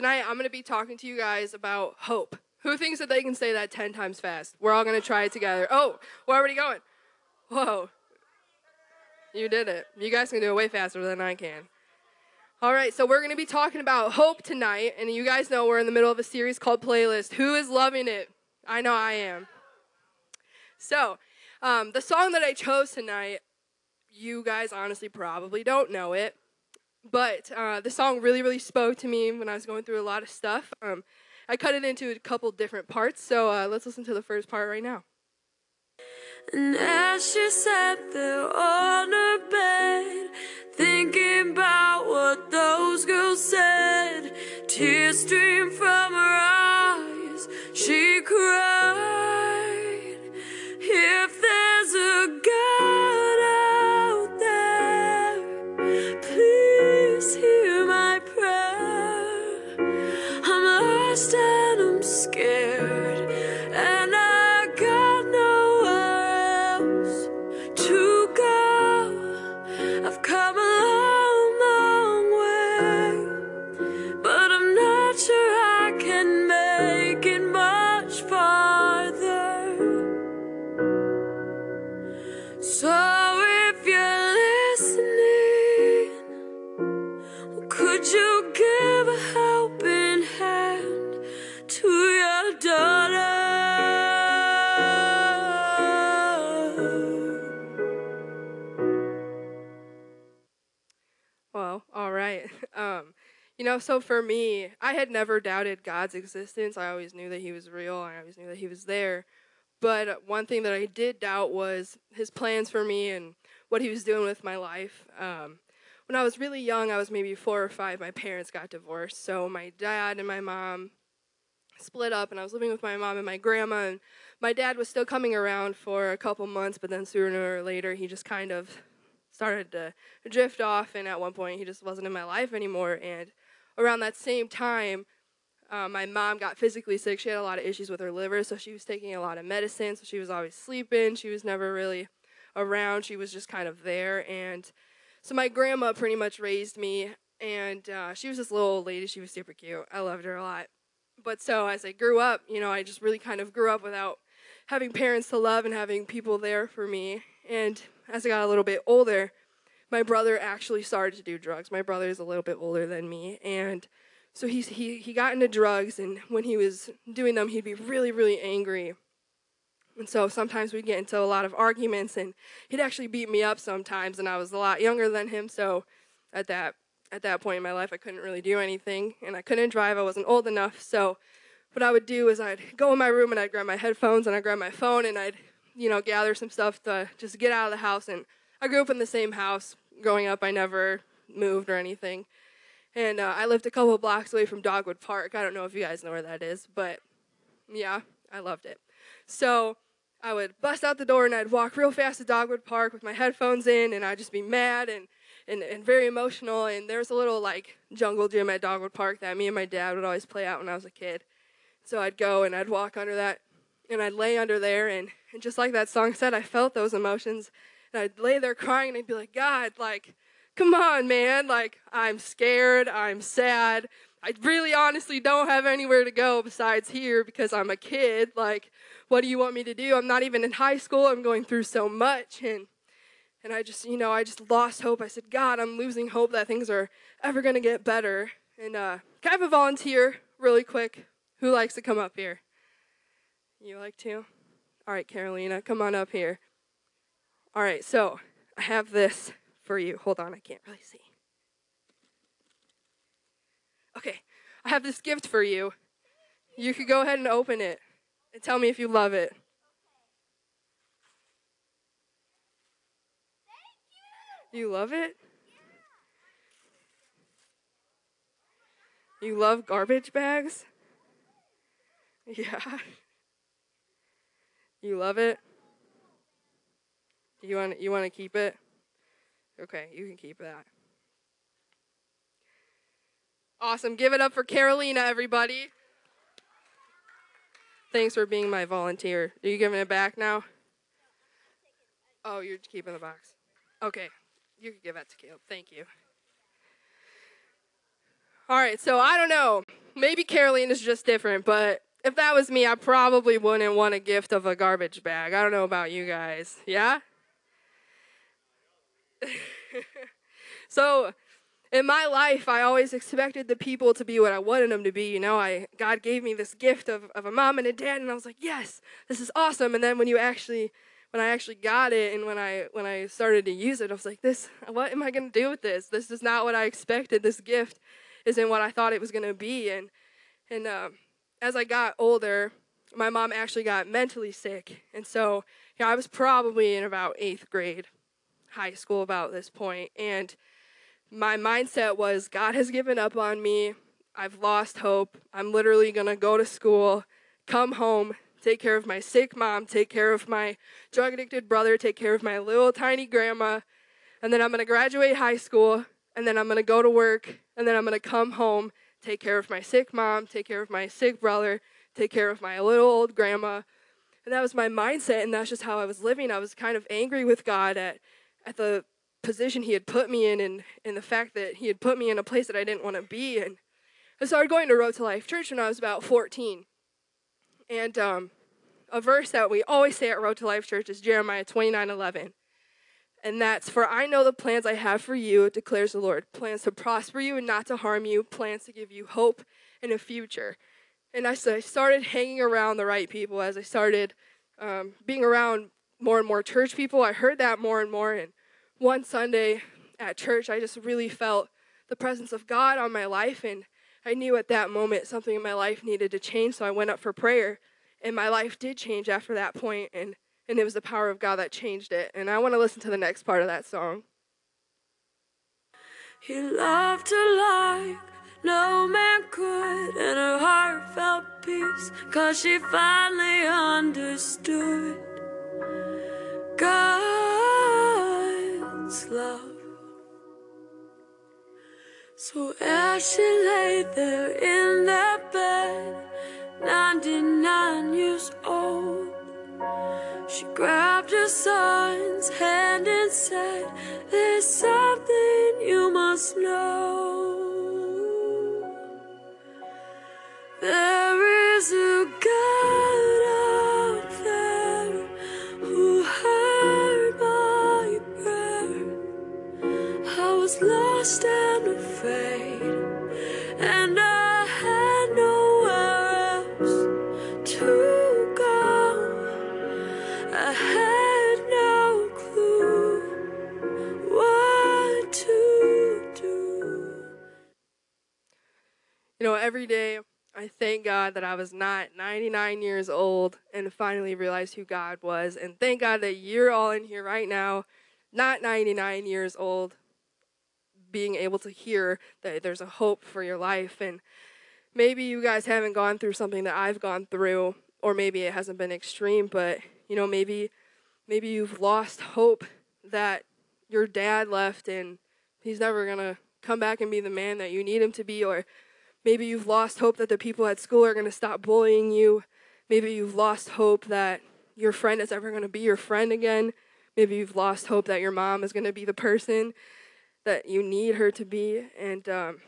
tonight I'm going to be talking to you guys about hope. Who thinks that they can say that 10 times fast? We're all going to try it together. Oh, we're already going. Whoa. You did it. You guys can do it way faster than I can. All right, so we're going to be talking about hope tonight, and you guys know we're in the middle of a series called Playlist. Who is loving it? I know I am. So, um, the song that I chose tonight, you guys honestly probably don't know it, but uh, the song really, really spoke to me when I was going through a lot of stuff. Um, I cut it into a couple different parts, so uh, let's listen to the first part right now. And as she sat there on her bed, thinking about what those girls said, tears streamed from her eyes. She cried. You know, so for me, I had never doubted God's existence. I always knew that He was real. I always knew that He was there. But one thing that I did doubt was His plans for me and what He was doing with my life. Um, when I was really young, I was maybe four or five, my parents got divorced. So my dad and my mom split up, and I was living with my mom and my grandma. And my dad was still coming around for a couple months, but then sooner or later, he just kind of started to drift off. And at one point, he just wasn't in my life anymore. And around that same time, uh, my mom got physically sick. She had a lot of issues with her liver, so she was taking a lot of medicine. So she was always sleeping. She was never really around. She was just kind of there. And so my grandma pretty much raised me, and uh, she was this little old lady. She was super cute. I loved her a lot. But so as I grew up, you know, I just really kind of grew up without having parents to love and having people there for me. And as I got a little bit older, my brother actually started to do drugs. My brother is a little bit older than me, and so he's, he he got into drugs. And when he was doing them, he'd be really really angry. And so sometimes we'd get into a lot of arguments, and he'd actually beat me up sometimes. And I was a lot younger than him, so at that at that point in my life, I couldn't really do anything, and I couldn't drive. I wasn't old enough, so what I would do is I'd go in my room and I'd grab my headphones and I'd grab my phone and I'd you know gather some stuff to just get out of the house. And I grew up in the same house growing up. I never moved or anything, and uh, I lived a couple blocks away from Dogwood Park. I don't know if you guys know where that is, but yeah, I loved it. So I would bust out the door and I'd walk real fast to Dogwood Park with my headphones in, and I'd just be mad and, and, and very emotional. And there was a little like jungle gym at Dogwood Park that me and my dad would always play out when I was a kid. So I'd go and I'd walk under that, and I'd lay under there, and, and just like that song said, I felt those emotions, and I'd lay there crying, and I'd be like, God, like, come on, man, like, I'm scared, I'm sad. I really honestly don't have anywhere to go besides here because I'm a kid. Like, what do you want me to do? I'm not even in high school. I'm going through so much. And, and I just, you know, I just lost hope. I said, God, I'm losing hope that things are ever going to get better. And uh, can I have a volunteer really quick? Who likes to come up here? You like to? All right, Carolina, come on up here. All right, so I have this for you. Hold on, I can't really see. Okay, I have this gift for you. You could go ahead and open it and tell me if you love it. You love it? You love garbage bags? Yeah. You love it? You want you want to keep it? Okay, you can keep that. Awesome. Give it up for Carolina, everybody. Thanks for being my volunteer. Are you giving it back now? Oh, you're keeping the box. Okay. You can give that to Caleb. Thank you. All right, so I don't know maybe Caroline is just different, but if that was me, I probably wouldn't want a gift of a garbage bag. I don't know about you guys. Yeah? so, in my life, I always expected the people to be what I wanted them to be. You know, I God gave me this gift of, of a mom and a dad, and I was like, yes, this is awesome. And then when you actually when I actually got it and when I when I started to use it, I was like, this what am I gonna do with this? This is not what I expected. This gift isn't what I thought it was gonna be. And and um, as I got older, my mom actually got mentally sick, and so you know, I was probably in about eighth grade, high school about this point, and my mindset was God has given up on me. I've lost hope. I'm literally gonna go to school, come home, take care of my sick mom, take care of my drug addicted brother, take care of my little tiny grandma, and then I'm gonna graduate high school, and then I'm gonna go to work, and then I'm gonna come home, take care of my sick mom, take care of my sick brother, take care of my little old grandma. And that was my mindset, and that's just how I was living. I was kind of angry with God at, at the position He had put me in, and, and the fact that He had put me in a place that I didn't want to be. And I started going to Road to Life Church when I was about 14. And um, a verse that we always say at Road to Life Church is Jeremiah 29 11. And that's, For I know the plans I have for you, declares the Lord plans to prosper you and not to harm you, plans to give you hope and a future. And I started hanging around the right people as I started um, being around more and more church people. I heard that more and more. And one Sunday at church, I just really felt the presence of God on my life. And I knew at that moment something in my life needed to change. So I went up for prayer and my life did change after that point and and it was the power of God that changed it. And I want to listen to the next part of that song. He loved her like no man could, and her heart felt peace, cause she finally understood God's love. So as she lay there in that bed, 99 years old. She grabbed her son's hand and said, There's something you must know. I was lost and afraid, and I had nowhere else to go. I had no clue what to do. You know, every day I thank God that I was not 99 years old and finally realized who God was. And thank God that you're all in here right now, not 99 years old, being able to hear that there's a hope for your life. And maybe you guys haven't gone through something that I've gone through, or maybe it hasn't been extreme, but you know, maybe maybe you've lost hope that your dad left and he's never gonna come back and be the man that you need him to be, or maybe you've lost hope that the people at school are gonna stop bullying you. Maybe you've lost hope that your friend is ever gonna be your friend again. Maybe you've lost hope that your mom is gonna be the person that you need her to be. And um,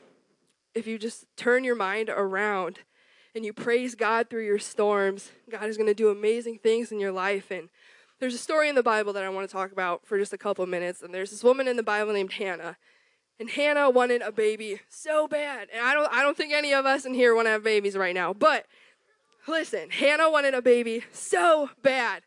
if you just turn your mind around and you praise God through your storms, God is going to do amazing things in your life. And there's a story in the Bible that I want to talk about for just a couple minutes. And there's this woman in the Bible named Hannah. And Hannah wanted a baby so bad. And I don't I don't think any of us in here want to have babies right now. But listen, Hannah wanted a baby so bad.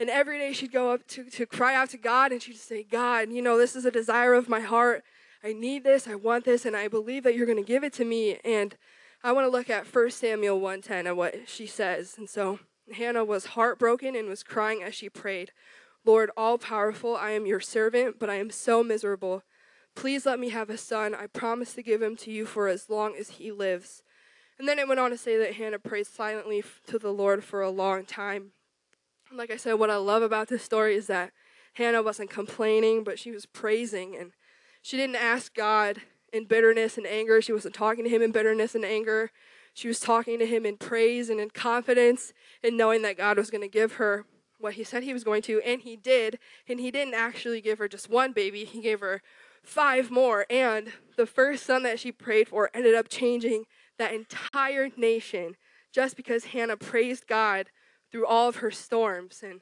And every day she'd go up to, to cry out to God and she'd say, God, you know, this is a desire of my heart. I need this, I want this, and I believe that you're going to give it to me. And I want to look at 1 Samuel 1:10 and what she says. And so Hannah was heartbroken and was crying as she prayed, Lord, all powerful, I am your servant, but I am so miserable. Please let me have a son. I promise to give him to you for as long as he lives. And then it went on to say that Hannah prayed silently to the Lord for a long time. Like I said, what I love about this story is that Hannah wasn't complaining, but she was praising. And she didn't ask God in bitterness and anger. She wasn't talking to him in bitterness and anger. She was talking to him in praise and in confidence and knowing that God was going to give her what he said he was going to, and he did. And he didn't actually give her just one baby, he gave her five more. And the first son that she prayed for ended up changing that entire nation just because Hannah praised God through all of her storms. And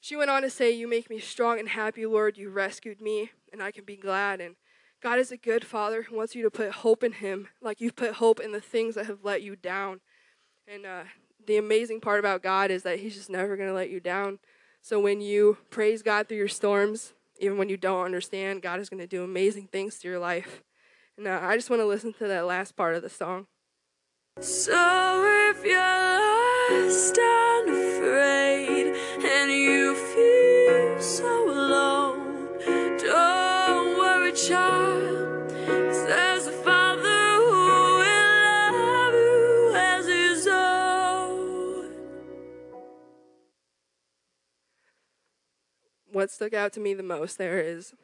she went on to say, You make me strong and happy, Lord. You rescued me, and I can be glad. And God is a good father who wants you to put hope in him, like you've put hope in the things that have let you down. And uh, the amazing part about God is that he's just never going to let you down. So when you praise God through your storms, even when you don't understand, God is going to do amazing things to your life. And uh, I just want to listen to that last part of the song. So if you're lost and you feel so alone, don't worry, child. There's a Father who will love you as His own. What stuck out to me the most there is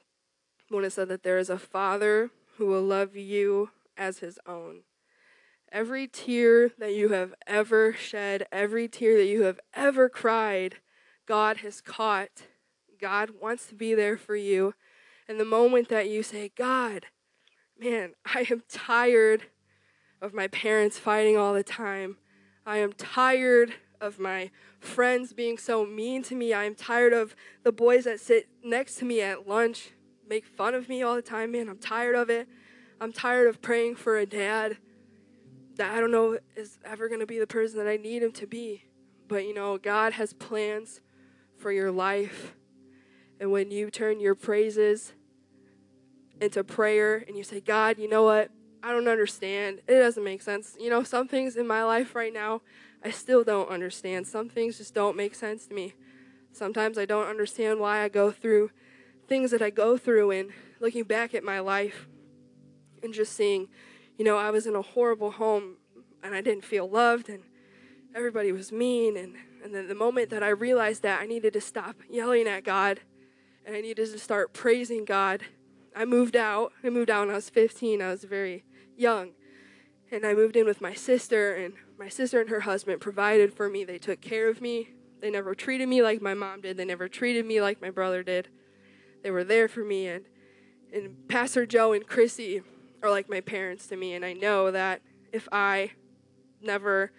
when it said that there is a Father who will love you as His own. Every tear that you have ever shed, every tear that you have ever cried, God has caught. God wants to be there for you. And the moment that you say, God, man, I am tired of my parents fighting all the time. I am tired of my friends being so mean to me. I am tired of the boys that sit next to me at lunch make fun of me all the time. Man, I'm tired of it. I'm tired of praying for a dad that I don't know is ever going to be the person that I need him to be. But you know, God has plans for your life. And when you turn your praises into prayer and you say, God, you know what? I don't understand. It doesn't make sense. You know, some things in my life right now, I still don't understand. Some things just don't make sense to me. Sometimes I don't understand why I go through things that I go through and looking back at my life and just seeing you know, I was in a horrible home and I didn't feel loved and everybody was mean. And, and then the moment that I realized that, I needed to stop yelling at God and I needed to start praising God. I moved out. I moved out when I was 15. I was very young. And I moved in with my sister, and my sister and her husband provided for me. They took care of me. They never treated me like my mom did. They never treated me like my brother did. They were there for me. And, and Pastor Joe and Chrissy, are like my parents to me. And I know that if I never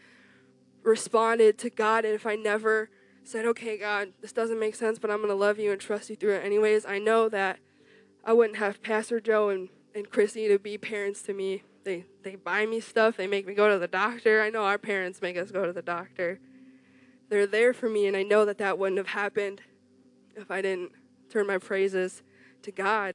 responded to God and if I never said, okay, God, this doesn't make sense, but I'm going to love you and trust you through it anyways, I know that I wouldn't have Pastor Joe and, and Chrissy to be parents to me. They, they buy me stuff, they make me go to the doctor. I know our parents make us go to the doctor. They're there for me, and I know that that wouldn't have happened if I didn't turn my praises to God.